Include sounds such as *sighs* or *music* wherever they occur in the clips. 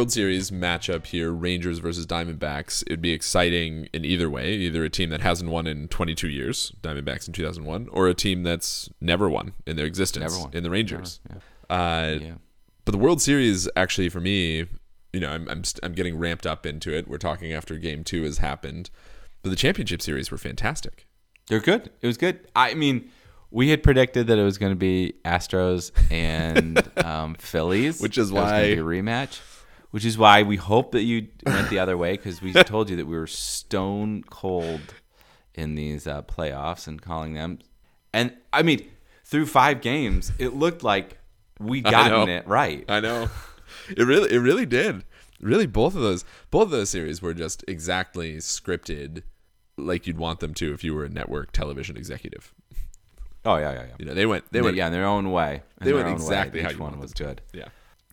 World Series matchup here, Rangers versus Diamondbacks, it'd be exciting in either way. Either a team that hasn't won in 22 years, Diamondbacks in 2001, or a team that's never won in their existence in the Rangers. Never, Uh, Yeah. But the World Series, actually, for me, you know, I'm, I'm, st- I'm getting ramped up into it. We're talking after game two has happened. But the championship series were fantastic. They're good. It was good. I mean, we had predicted that it was going to be Astros and *laughs* um, Phillies, Which is That was gonna why- be a rematch. Which is why we hope that you went the other way because we *laughs* told you that we were stone cold in these uh, playoffs and calling them. And I mean, through five games, it looked like we gotten it right. I know. it really it really did. Really both of those both of those series were just exactly scripted like you'd want them to if you were a network television executive. Oh yeah, yeah, yeah. You know, they went they They went yeah, in their own way. In they went own way, exactly how each you one was good. yeah.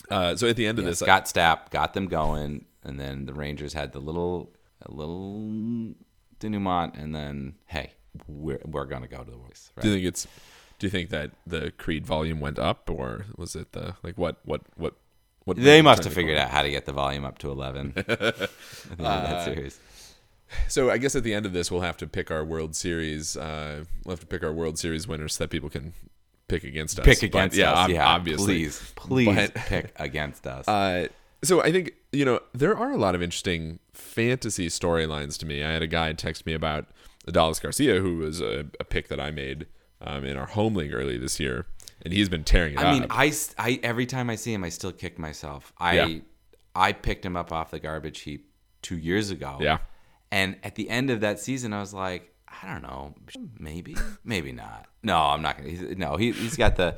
Uh, so at the end of Yeah, this Scott Stapp got them going, and then the Rangers had the little, a little denouement, and then hey, we're we're gonna go to the Worlds. do you think it's do you think that the Creed volume went up or was it the like what what what what They must have figured out how to get the volume up to eleven. *laughs* *laughs* at the Uh, that series. So I guess at the end of this, we'll have to pick our World Series. Uh, we'll have to pick our World Series winners so that people can pick against us. Pick But, against yeah, us, yeah. obviously. please, please But- *laughs* pick against us. Uh, so I think you know there are a lot of interesting fantasy storylines to me. I had a guy text me about Adolis Garcia, who was a, a pick that I made um, in our home league early this year, and he's been tearing it I mean, up. I, s- I- every time I see him, I still kick myself. I Yeah. I picked him up off the garbage heap two years ago. yeah, And at the end of that season, I was like, I don't know, maybe, maybe not. No, I'm not gonna. He's, no, he, he's got the,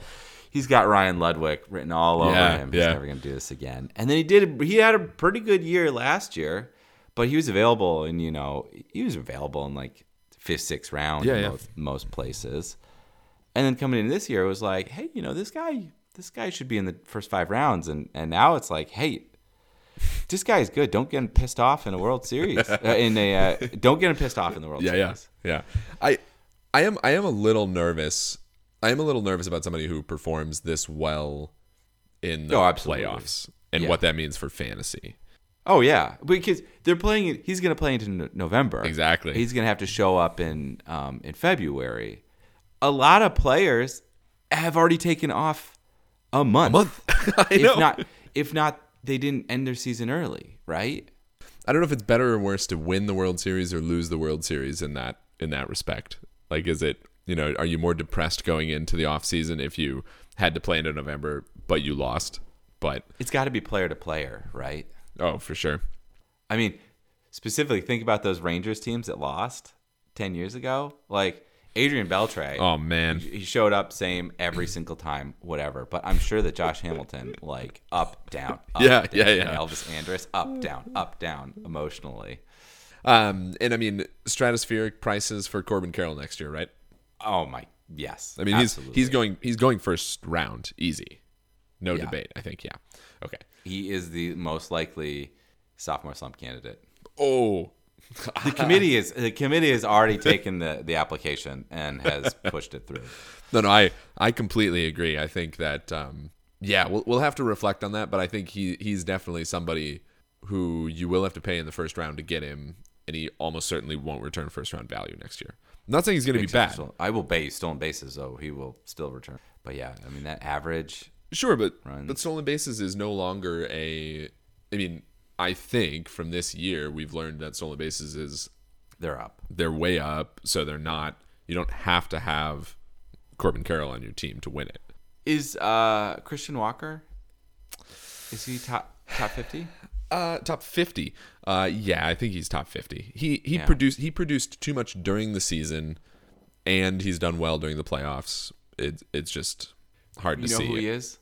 he's got Ryan Ludwick written all over Yeah, him. He's yeah. never gonna do this again. And then he did. He had a pretty good year last year, but he was available, and you know, he was available in like fifth, sixth round Yeah, in yeah. most, most places. And then coming into this year, it was like, hey, you know, this guy, this guy should be in the first five rounds, and and now it's like, hey, this guy's good. Don't get him pissed off in a World Series. *laughs* uh, in a uh, don't get him pissed off in the World yeah, yeah, Series. yeah. I, I am, I am a little nervous. I am a little nervous about somebody who performs this well in the Oh, absolutely. playoffs and Yeah. what that means for fantasy. Oh yeah, because they're playing. He's going to play into November. Exactly. He's going to have to show up in um, in February. A lot of players have already taken off a month. month. *laughs* I if know. not, if not, they didn't end their season early, right? I don't know if it's better or worse to win the World Series or lose the World Series in that in that respect. Like, is it you know, are you more depressed going into the off season if you had to play into November but you lost? But It's got to be player to player, right? oh, for sure. I mean, specifically, think about those Rangers teams that lost ten years ago. Like Adrian Beltre. Oh man, he showed up same every single time, whatever. But I'm sure that Josh Hamilton, like up, down, up, Yeah, down, yeah, yeah. Elvis Andrus, up, down, up, down, emotionally. um, and I mean stratospheric prices for Corbin Carroll next year, right? Oh my, yes. I mean absolutely. he's he's going he's going first round easy, no Yeah. debate. I think yeah. Okay. he is the most likely sophomore slump candidate. Oh, *laughs* The committee is the committee has already taken the the application and has pushed it through. *laughs* No, no, I I completely agree. I think that um, yeah, we'll we'll have to reflect on that, but I think he he's definitely somebody who you will have to pay in the first round to get him, and he almost certainly won't return first round value next year. I'm not saying he's going to be bad, I will you stolen bases, though he will still return. But yeah, I mean that average. sure, but Runs. but stolen bases is no longer a. I mean, I think from this year we've learned that stolen bases is They're up. they're way up, so they're not. You don't have to have Corbin Carroll on your team to win it. Is uh Christian Walker? Is he top top fifty? *sighs* Uh, top fifty. Uh, yeah, I think he's top fifty. He he Yeah. produced he produced too much during the season, and he's done well during the playoffs. It, it's just hard You to know see. who it. he is?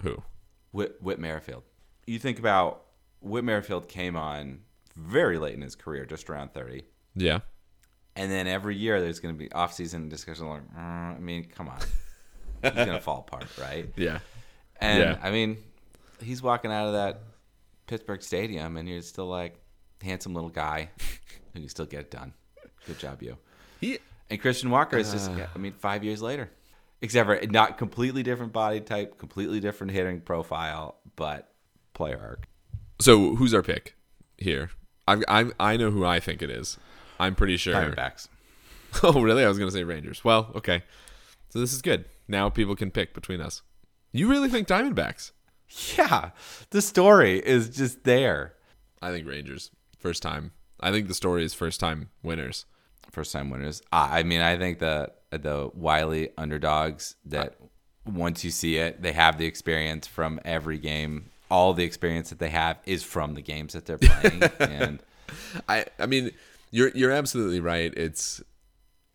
Who? Whit, Whit Merrifield. You think about Whit Merrifield came on very late in his career, just around 30. Yeah. And then every year there's going to be off-season discussion like, "Uh, I mean, come on. He's going *laughs* to fall apart, right? Yeah. And Yeah. I mean, he's walking out of that Pittsburgh stadium and he's still like handsome little guy who can still get it done. Good job, you. He And Christian Walker is just, I mean, five years later. Except for not completely different body type, completely different hitting profile, but player arc. So who's our pick here? I I I know who I think it is. I'm pretty sure. Diamondbacks. *laughs* Oh, really? I was gonna say Rangers. Well, okay. So this is good. Now people can pick between us. You really think Diamondbacks? Yeah, the story is just there. I think Rangers. First time. I think the story is first time winners. First time winners. I I mean, I think the the wily underdogs that once you see it, they have the experience from every game. All the experience that they have is from the games that they're playing. *laughs* and I I mean, you're you're absolutely right. It's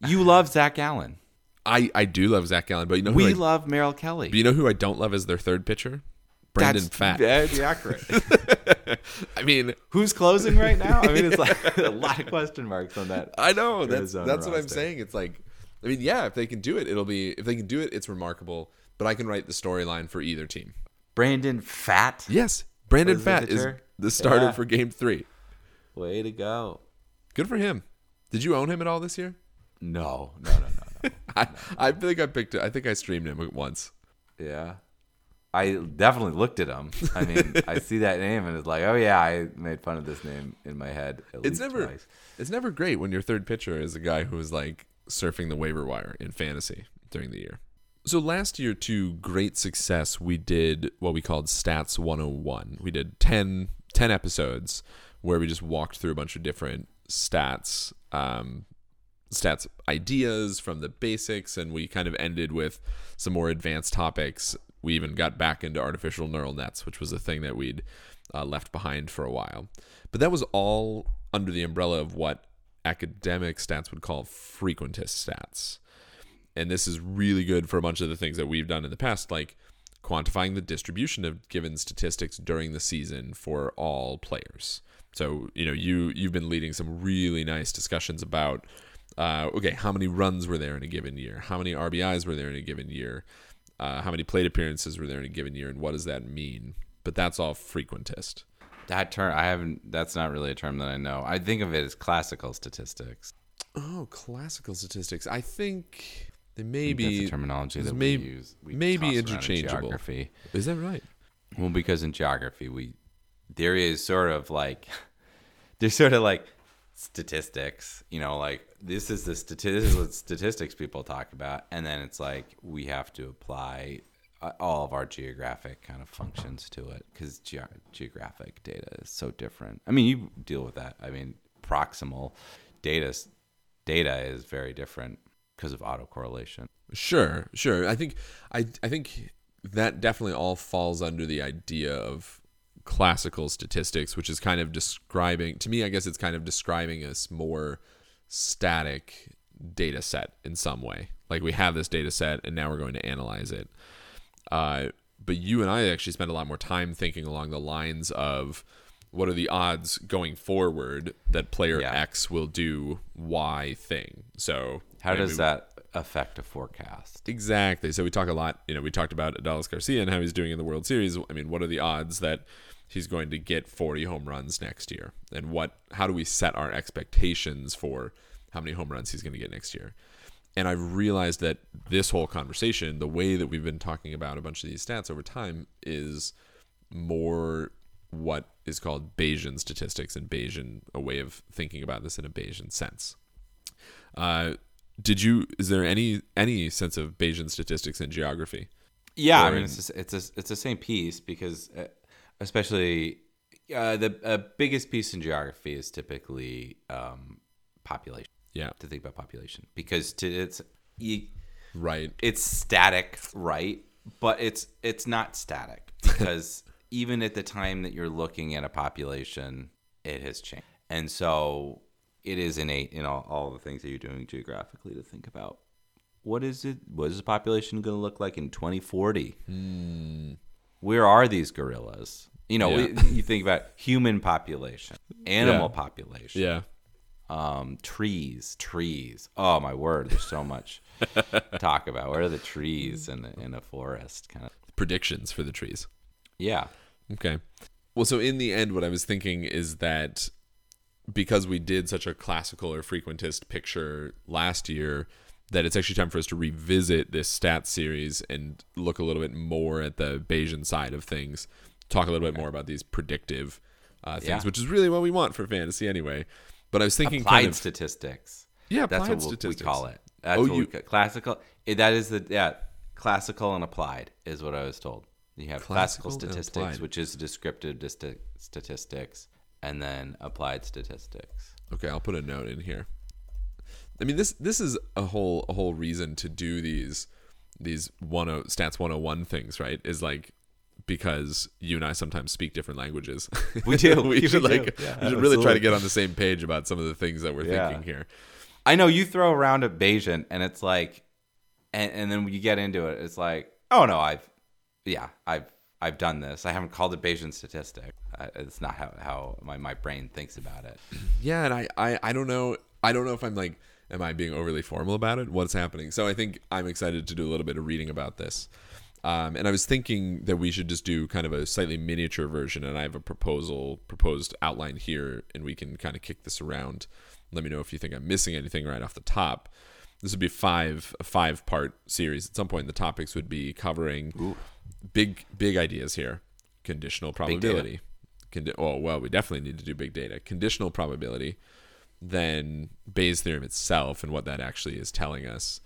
you love Zach Allen. I I do love Zach Allen, but you know who We I, love Merrill Kelly. but you know who I don't love as their third pitcher? Brandon That's Pfaadt. very *laughs* accurate. I mean, Who's closing right now? I mean, it's like *laughs* a lot of question marks on that. I know that's Arizona that's what I'm saying. It's like, I mean, yeah, if they can do it, it'll be. If they can do it, it's remarkable. But I can write the storyline for either team. Brandon Pfaadt. Yes, Brandon Pfaadt is the starter Yeah. for Game Three. Way to go. Good for him. Did you own him at all this year? No, no, no, no, no. *laughs* I I think I picked it. I think I streamed him once. yeah. I definitely looked at him. I mean, *laughs* I see that name and it's like, oh yeah, I made fun of this name in my head. It's never twice. it's never great when your third pitcher is a guy who is like surfing the waiver wire in fantasy during the year. So last year to great success, we did what we called Stats 101. We did 10, 10 episodes where we just walked through a bunch of different stats um, stats ideas from the basics and we kind of ended with some more advanced topics. We even got back into artificial neural nets which was a thing that we'd uh, left behind for a while. But that was all under the umbrella of what academic stats would call frequentist stats and this is really good for a bunch of the things that we've done in the past like quantifying the distribution of given statistics during the season for all players so you know you you've been leading some really nice discussions about uh, okay how many runs were there in a given year how many rbis were there in a given year uh, how many plate appearances were there in a given year and what does that mean but that's all frequentist That term, I haven't. That's not really a term that I know. I think of it as classical statistics. oh classical statistics i think they may That's be the terminology that may- we use. We maybe in interchangeable. geography. is that right Well, because in geography, we there is sort of like *laughs* there's sort of like statistics. You know, like this is the stati- this is what statistics people talk about, and then it's like we have to apply uh, all of our geographic kind of functions to it because ge- geographic data is so different. I mean, you deal with that. I mean, proximal data data is very different because of autocorrelation. Sure, sure. I think I I think that definitely all falls under the idea of classical statistics, which is kind of describing to me, I guess it's kind of describing a more static data set in some way. Like we have this data set and now we're going to analyze it. Uh, but you and I actually spend a lot more time thinking along the lines of what are the odds going forward that player Yeah. X will do Y thing. So How does that affect a forecast? Exactly. So we talk a lot, you know, we talked about Adolis Garcia and how he's doing in the World Series. I mean, what are the odds that he's going to get 40 home runs next year? And what how do we set our expectations for how many home runs he's going to get next year? And I've realized that this whole conversation, the way that we've been talking about a bunch of these stats over time is more what is called Bayesian statistics and Bayesian a way of thinking about this in a Bayesian sense. Uh, did you? Is there any any sense of Bayesian statistics in geography? Yeah, I mean in- it's a, it's a, it's the same piece because uh, especially uh, the uh, biggest piece in geography is typically um, population. Yeah, To think about population because to, it's you, right. it's static, right? But it's it's not static *laughs* because even at the time that you're looking at a population, it has changed. And so it is innate in all, all the things that you're doing geographically to think about what is it what is the population going to look like in 2040 where are these gorillas you know Yeah. you think about human population animal Yeah. population Yeah. um, trees, trees. Oh my word, there's so much to talk about. What are the trees in in a forest? Kind of. Predictions for the trees. Yeah, Okay. Well, so in the end, what I was thinking is that because we did such a classical or frequentist picture last year, that it's actually time for us to revisit this stats series and look a little bit more at the Bayesian side of things, talk a little bit more about these predictive uh, things, Yeah. which is really what we want for fantasy anyway. But I was thinking applied kind of statistics. yeah, That's applied what we- statistics. we call it. That's Oh, you- classical. eh, That is the yeah classical and applied is what I was told. You have classical, Classical statistics, which is descriptive statistics, and then applied statistics. Okay, I'll put a note in here. I mean this this is a whole a whole reason to do these these one oh stats 101 things, right? Is like because you and I sometimes speak different languages. We do. *laughs* we We should do. like Yeah, we should really try to get on the same page about some of the things that we're Yeah. thinking here. I know you throw around a Bayesian, and it's like, and, and then when you get into it, it's like, oh no, I've, yeah, I've, I've done this. I haven't called it Bayesian statistic. Uh, it's not how, how my, my brain thinks about it. *clears throat* Yeah, and I, I I don't know I don't know if I'm like am I being overly formal about it? What's happening? So I think I'm excited to do a little bit of reading about this. Um, and I was thinking that we should just do kind of a slightly miniature version, and I have a proposal proposed outline here, and we can kind of kick this around. Let me know if you think I'm missing anything right off the top. This would be five a five part series. At some point, the topics would be covering big big ideas here. Conditional probability. Condi- oh well, we definitely need to do big data. Conditional probability, then Bayes' theorem itself and what that actually is telling us.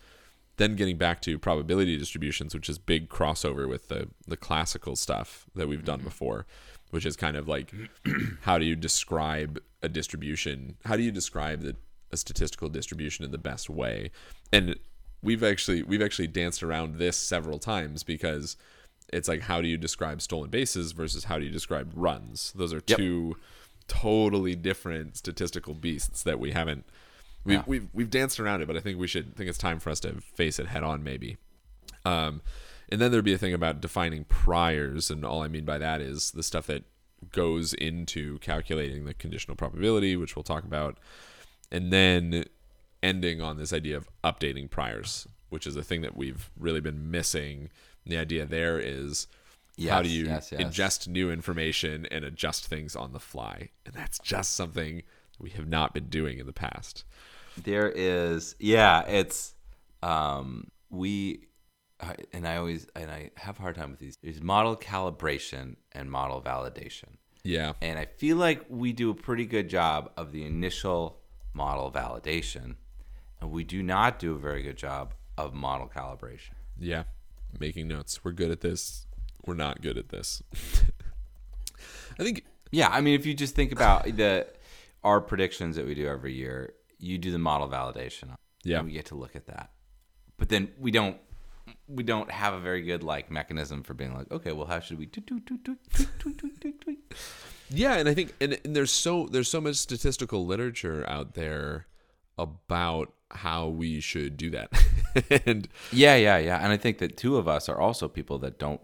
Then getting back to probability distributions, which is big crossover with the the classical stuff that we've done mm-hmm. before, which is kind of like *clears throat* how do you describe a distribution? How do you describe the, a statistical distribution in the best way? And we've actually we've actually danced around this several times because it's like how do you describe stolen bases versus how do you describe runs? Those are Yep. two totally different statistical beasts that we haven't we've, Yeah. we've we've danced around it, but I think we should think it's time for us to face it head on maybe. Um, and then there'd be a thing about defining priors, and all I mean by that is the stuff that goes into calculating the conditional probability, which we'll talk about, and then ending on this idea of updating priors, which is a thing that we've really been missing. The idea there is how do you yes, yes. ingest new information and adjust things on the fly, and that's just something we have not been doing in the past. There is, yeah, it's, um, we, and I always, and I have a hard time with these. There's model calibration and model validation. Yeah, And I feel like we do a pretty good job of the initial model validation, and we do not do a very good job of model calibration. Yeah, making notes. We're good at this. We're not good at this. *laughs* I think. Yeah, I mean, if you just think about the our predictions that we do every year, you do the model validation. Yeah, we get to look at that, but then we don't we don't have a very good like mechanism for being like, okay, well, how should we? Yeah, and I think and, and, there's so there's so much statistical literature out there about how we should do that. *laughs* *laughs* and Yeah, yeah, yeah. And I think that two of us are also people that don't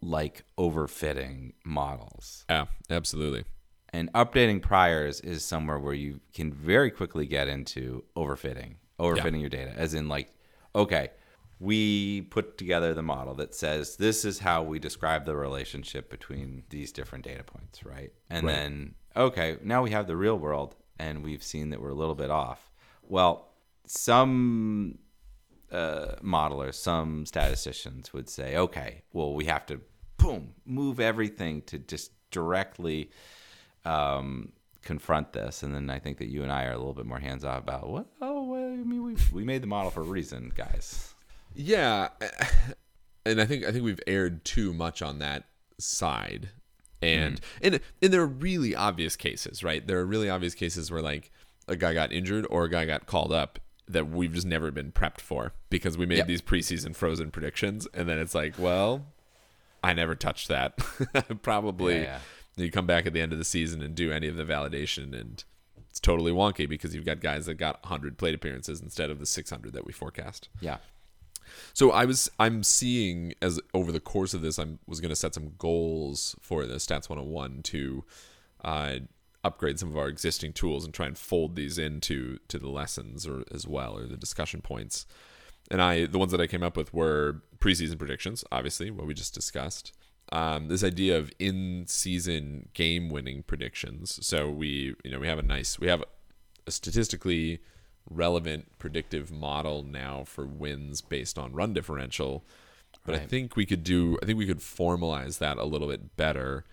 like overfitting models. yeah, absolutely. And updating priors is somewhere where you can very quickly get into overfitting, overfitting your data. As in, like, okay, we put together the model that says this is how we describe the relationship between these different data points, right? And Right. then, okay, now we have the real world and we've seen that we're a little bit off. Well, some uh, modelers, some statisticians would say, okay, well, we have to, boom, move everything to just directly um, confront this. And then I think that you and I are a little bit more hands off about what? Oh, well, I mean, we, we made the model for a reason, guys. Yeah, and I think I think we've erred too much on that side, and and and there are really obvious cases, right? There are really obvious cases where like a guy got injured or a guy got called up that we've just never been prepped for because we made Yep. these preseason frozen predictions, and then it's like, well, I never touched that. *laughs* Probably Yeah, you come back at the end of the season and do any of the validation, and it's totally wonky because you've got guys that got 100 plate appearances instead of the 600 that we forecast. Yeah. So I was I'm seeing as over the course of this I was going to set some goals for the stats 101 to uh, upgrade some of our existing tools and try and fold these into to the lessons or as well or the discussion points. And I the ones that I came up with were preseason predictions, obviously what we just discussed. Um, this idea of in-season game-winning predictions. So we you know we have a nice we have a statistically relevant predictive model now for wins based on run differential. But I think we could do I think we could formalize that a little bit better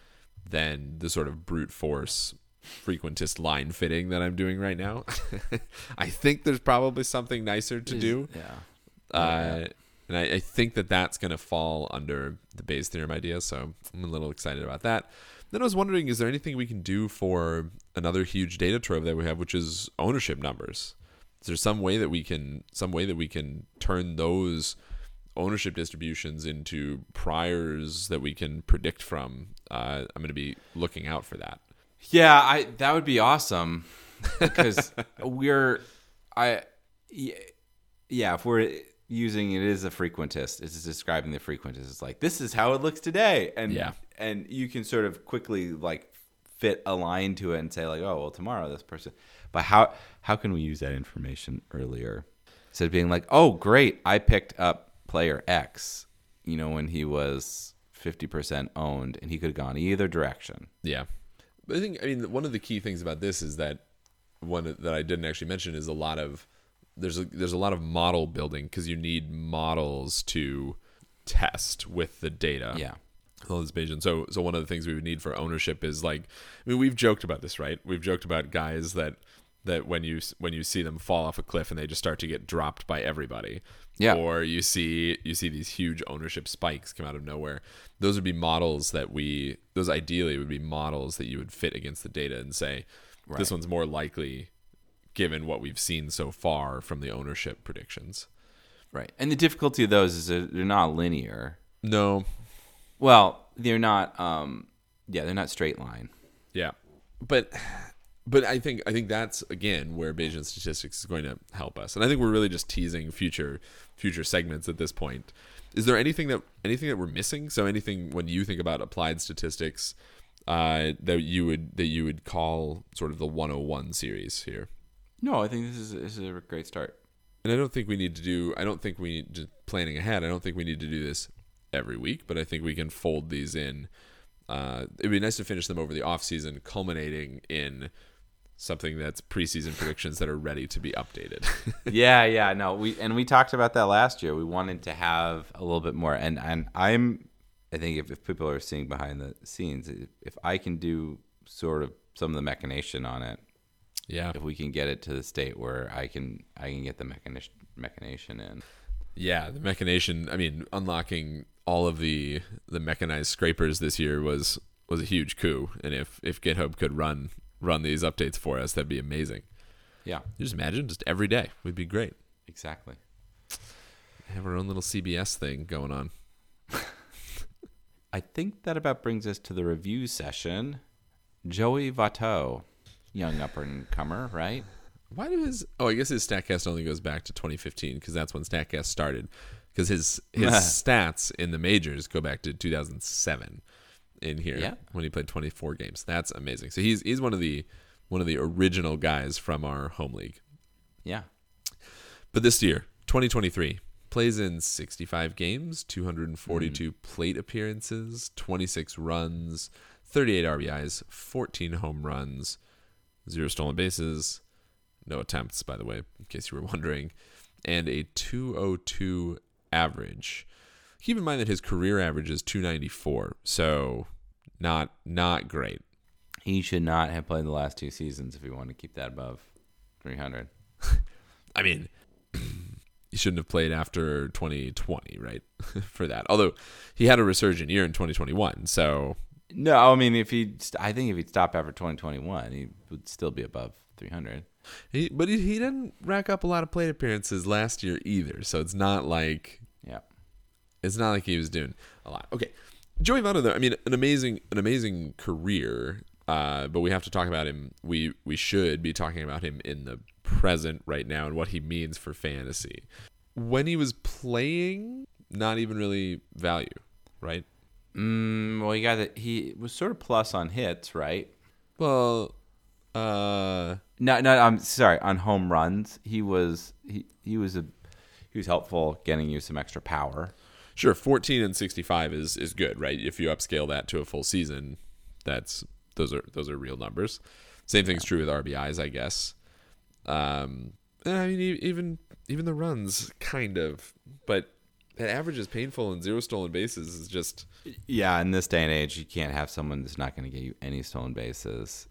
than the sort of brute force frequentist line fitting that I'm doing right now. *laughs* I think there's probably something nicer to do. Yeah. Uh, and I, I think that that's going to fall under the Bayes theorem idea. So I'm a little excited about that. Then I was wondering, is there anything we can do for another huge data trove that we have, which is ownership numbers? Is there some way that we can some way that we can turn those ownership distributions into priors that we can predict from? Uh, I'm going to be looking out for that. Yeah, I that would be awesome *laughs* because we're I yeah, if we're using it as a frequentist, it's describing the frequentist. It's like this is how it looks today, and Yeah. and you can sort of quickly like fit a line to it and say like, oh well, tomorrow this person. But how how can we use that information earlier instead of being like, oh great, I picked up player X, you know, when he was fifty percent owned, and he could have gone either direction. Yeah, I think I mean one of the key things about this is that one that I didn't actually mention is a lot of there's a there's a lot of model building because you need models to test with the data. Yeah. all this Bayesian. So so one of the things we would need for ownership is like I mean we've joked about this, right? We've joked about guys that that when you when you see them fall off a cliff and they just start to get dropped by everybody. Yeah. Or you see you see these huge ownership spikes come out of nowhere. Those would be models that we those ideally would be models that you would fit against the data and say this one's more likely given what we've seen so far from the ownership predictions. Right. And the difficulty of those is that they're not linear. No. Well, they're not um yeah, they're not straight line. Yeah, but but I think I think that's again where Bayesian statistics is going to help us, and I think we're really just teasing future future segments at this point. Is there anything that anything that we're missing? So anything when you think about applied statistics uh, that you would that you would call sort of the 101 series here? No, I think this is this is a great start. And I don't think we need to do. I don't think we just planning ahead. I don't think we need to do this every week, but I think we can fold these in. Uh, it'd be nice to finish them over the off season, culminating in something that's preseason predictions that are ready to be updated. *laughs* yeah, yeah, no, we and we talked about that last year. We wanted to have a little bit more, and and I'm, I think if, if people are seeing behind the scenes, if, if I can do sort of some of the mechanation on it, yeah, if we can get it to the state where I can I can get the mechanation mechanation in. yeah. The mechanation. I mean, unlocking all of the the mechanized scrapers this year was was a huge coup. And if if GitHub could run run these updates for us, that'd be amazing. Yeah, Just imagine, just every day We'd be great. exactly. Have our own little CBS thing going on. *laughs* I think that about brings us to the review session. Joey Votto, young up and comer, right? Why do his? Oh, I guess his Statcast only goes back to 2015 because that's when Statcast started. Because his his *laughs* stats in the majors go back to 2007 in here Yeah. when he played 24 games. That's amazing. So he's he's one of the one of the original guys from our home league. Yeah. But this year, 2023, plays in 65 games, 242 mm. plate appearances, 26 runs, 38 RBIs, 14 home runs, zero stolen bases, no attempts, by the way, in case you were *laughs* wondering, and a 202 average. Keep in mind that his career average is 294, so not not great. He should not have played the last two seasons if he wanted to keep that above 300. *laughs* I mean, *clears throat* he shouldn't have played after 2020, right? *laughs* For that. Although he had a resurgent year in 2021. So, No, I mean if he, I think if he'd stopped after 2021, he would still be above 300. he, but he, he didn't rack up a lot of plate appearances last year either. So it's not like Yeah. It's not like he was doing a lot. Okay. Joey Votto, though, I mean, an amazing, an amazing career. Uh, but we have to talk about him. We we should be talking about him in the present right now and what he means for fantasy. When he was playing, not even really value, right? Mm, well, he got it. He was sort of plus on hits, right? Well, uh, No, no. I'm sorry. On home runs, he was he he was a he was helpful getting you some extra power. Sure, fourteen and sixty-five is is good, right? If you upscale that to a full season, that's those are those are real numbers. Same thing's true with RBIs, I guess. Um, I mean, even even the runs, kind of, but that average is painful, and zero stolen bases is just Yeah, in this day and age, you can't have someone that's not going to get you any stolen bases.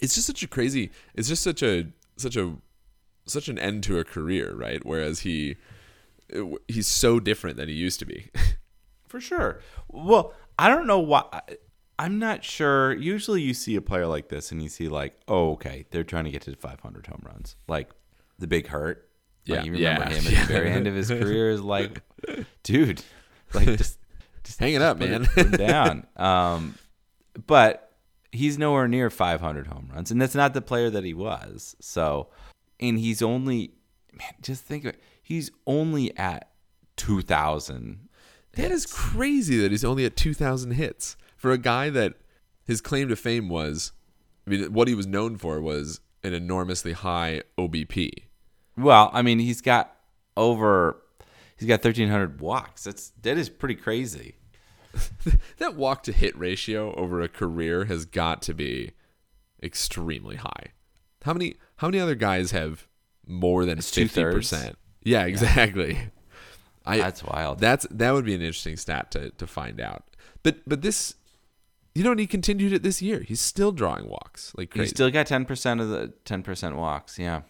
it's just such a crazy it's just such a such a such an end to a career right whereas he he's so different than he used to be *laughs* For sure. Well, I don't know why. I'm not sure. Usually, you see a player like this, and you see like, oh, okay, they're trying to get to 500 home runs, like the Big Hurt. Like, Yeah. you remember Yeah. him at *laughs* the very end of his career is like, *laughs* dude, like just, just hang it up man it down. Um, but he's nowhere near 500 home runs, and that's not the player that he was. So, and he's only, man, just think of it. He's only at 2,000. that is crazy that he's only at 2000 hits for a guy that his claim to fame was i mean what he was known for was an enormously high obp Well, I mean, he's got over, he's got 1,300 walks. That's that is pretty crazy. *laughs* that walk to hit ratio over a career has got to be extremely high. How many how many other guys have more than fifty percent? Yeah, exactly. I That's wild. that's that would be an interesting stat to to find out. But but this you know, and he continued it this year. He's still drawing walks like He's crazy. still got 10% of the 10% walks. Yeah.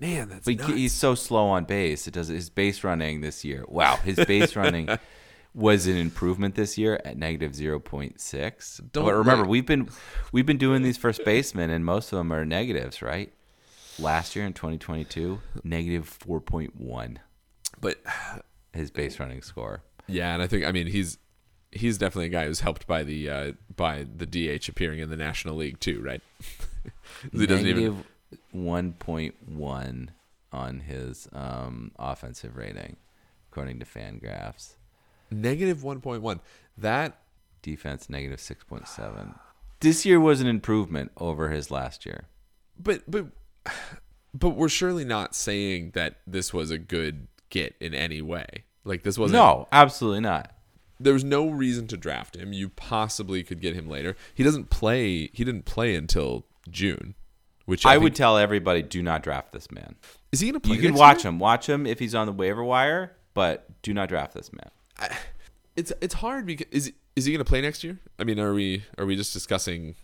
Man, that's But nuts. he's so slow on base. It does his base running this year. Wow, his base running *laughs* was an improvement this year at negative zero point six. Don't But remember, worry. we've been we've been doing *laughs* these first basemen, and most of them are negatives, right? Last year in 2022, negative 4.1 but his base running score. yeah, and I think I mean he's he's definitely a guy who's helped by the uh, by the DH appearing in the National League too, right? *laughs* he doesn't even Negative 1.1 on his um, offensive rating, according to Fangraphs. negative one point one. That Defense negative 6.7. This year was an improvement over his last year. but but but we're surely not saying that this was a good get in any way. Like this wasn't. No, absolutely not. there was no reason to draft him. You possibly could get him later. He doesn't play. He didn't play until June, which I, I, think- would tell everybody do not draft this man. Is he gonna play? You can watch year? him. Watch him if he's on the waiver wire, but do not draft this man. It's it's hard because is is he gonna play next year? I mean, are we are we just discussing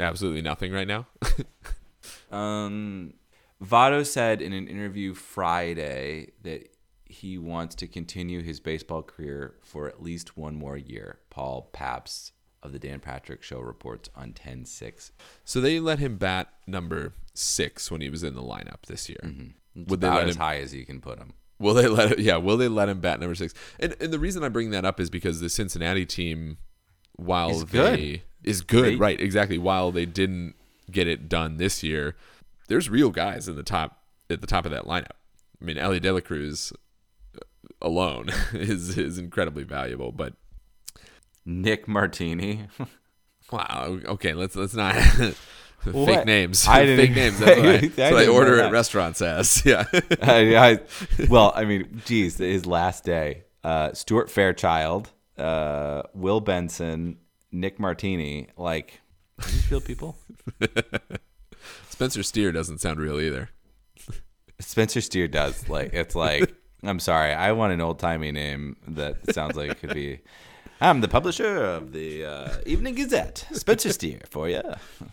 absolutely nothing right now? *laughs* Um, Votto said in an interview Friday that he wants to continue his baseball career for at least one more year. Paul Pabst of the Dan Patrick Show reports on 10 6. so they let him bat number six when he was in the lineup this year. Would they let as him? high as you can put him. Will they let it? Yeah, will they let him bat number six? And and the reason I bring that up is because the Cincinnati team, while they good. is good, They- right? Exactly. While they didn't get it done this year, there's real guys in the top at the top of that lineup. I mean, Elly De La Cruz alone *laughs* is is incredibly valuable. But Nick Martini. *laughs* wow, okay, let's let's not. *laughs* Fake names. I didn't Fake names. That's what I, I that's what I order at restaurants as. Yeah. I, I, well, I mean, geez, his last day. Uh, Stuart Fairchild, uh, Will Benson, Nick Martini. Like, are these real people? *laughs* Spencer Steer doesn't sound real either. Spencer Steer does. Like, it's like, *laughs* I'm sorry, I want an old timey name that sounds like it could be. I'm the publisher of the uh, Evening Gazette, Spencer Steer, for you.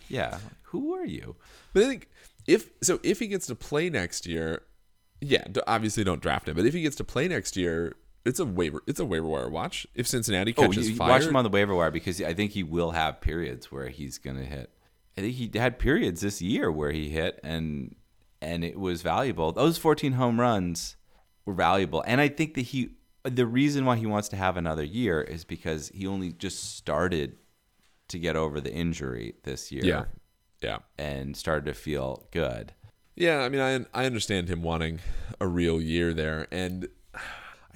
Yeah, who are you? But I think if so, if he gets to play next year, yeah, obviously don't draft him. But if he gets to play next year, it's a waiver. It's a waiver wire watch. If Cincinnati Oh, catches you, you fire, watch him on the waiver wire because I think he will have periods where he's going to hit. I think he had periods this year where he hit and and it was valuable. Those 14 home runs were valuable, and I think that he the reason why he wants to have another year is because he only just started to get over the injury this year. Yeah. Yeah. And started to feel good. Yeah, I mean, I I understand him wanting a real year there, and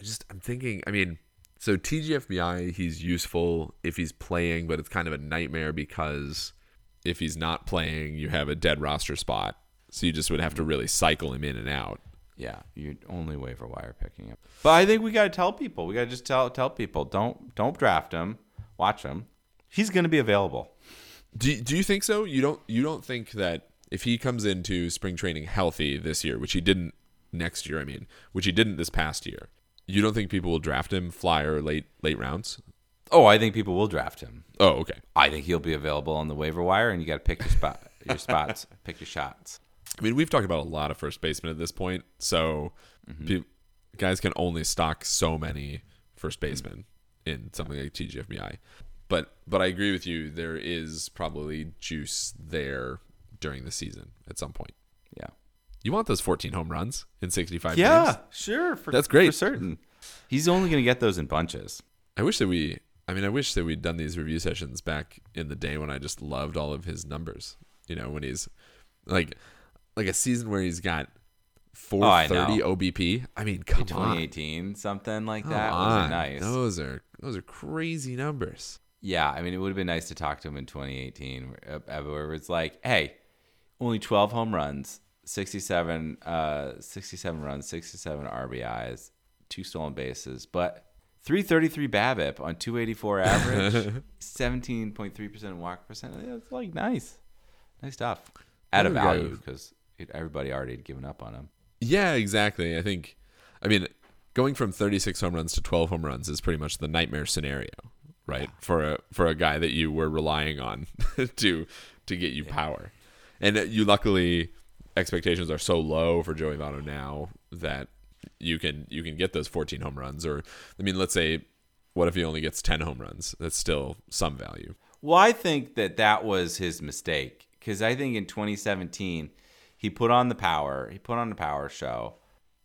I just I'm thinking, I mean, so TGFBI he's useful if he's playing, but it's kind of a nightmare because if he's not playing, you have a dead roster spot, so you just would have to really cycle him in and out. Yeah, you only waiver wire picking him. But I think we got to tell people. We got to just tell tell people don't don't draft him. Watch him. He's going to be available. Do do you think so? You don't you don't think that if he comes into spring training healthy this year, which he didn't next year, I mean, which he didn't this past year, you don't think people will draft him flyer late late rounds? Oh, I think people will draft him. Oh, okay. I think he'll be available on the waiver wire, and you got to pick your spot, your *laughs* spots, pick your shots. I mean, we've talked about a lot of first basemen at this point, so Mm-hmm. pe- guys can only stock so many first basemen in something like TGFBI. But but I agree with you. There is probably juice there during the season at some point. Yeah. You want those 14 home runs in 65 Yeah, games? sure. For, That's great. for certain. He's only going to get those in bunches. I wish that we. I mean, I wish that we'd done these review sessions back in the day when I just loved all of his numbers. You know, when he's like, like a season where he's got Oh, I know. 430 OBP. I mean, come In on, 2018, something like Come that. on. Was it nice? Those are those are crazy numbers. Yeah, I mean, it would have been nice to talk to him in 2018, where, uh, where it's like, hey, only 12 home runs, 67, uh, 67 runs, 67 RBIs, two stolen bases, but 333 BABIP on 284 *laughs* average, 17.3% walk percent. Yeah, It's like nice, nice stuff. At a There we go. value because everybody already had given up on him. Yeah, exactly. I think. I mean, going from 36 home runs to 12 home runs is pretty much the nightmare scenario, right? For a for a guy that you were relying on *laughs* to to get you power, and you luckily expectations are so low for Joey Votto now that you can you can get those 14 home runs. Or I mean, let's say, what if he only gets 10 home runs? That's still some value. Well, I think that that was his mistake because I think in 2017 he put on the power. He put on the power show,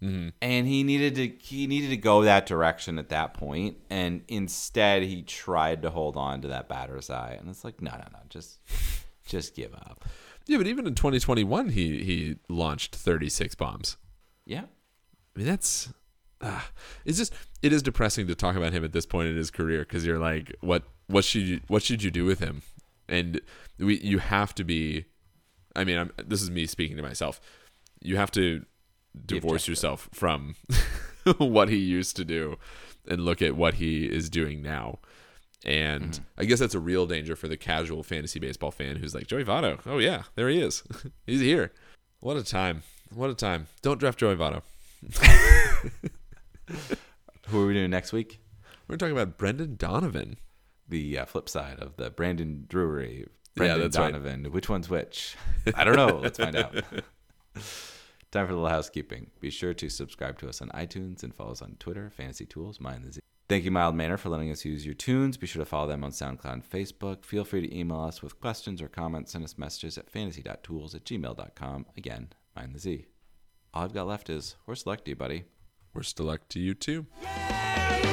mm-hmm. and he needed to he needed to go that direction at that point. And instead, he tried to hold on to that batter's eye, and it's like, no, no, no, just just give up. Yeah, but even in 2021, he he launched 36 bombs. Yeah, I mean, that's ah, it's just it is depressing to talk about him at this point in his career because you're like, what what should you what should you do with him? And we you have to be. I mean, I'm, this is me speaking to myself. You have to divorce yourself from *laughs* what he used to do and look at what he is doing now. And I guess that's a real danger for the casual fantasy baseball fan who's like, Joey Votto. Oh, yeah, there he is. *laughs* He's here. What a time. What a time. Don't draft Joey Votto. *laughs* who are we doing next week? We're talking about Brendan Donovan. The uh, flip side of the Brandon Drury, Yeah, Brendan that's right. Donovan. Which one's which? *laughs* I don't know. Let's find out. Time for a little housekeeping. Be sure to subscribe to us on iTunes and follow us on Twitter, Fantasy Tools, Mind the Z. Thank you, Mild Manner, for letting us use your tunes. Be sure to follow them on SoundCloud and Facebook. Feel free to email us with questions or comments. Send us messages at fantasy.tools at gmail.com. Again, Mind the Z. All I've got left is horse luck to you, buddy. We're select to you too. Yeah!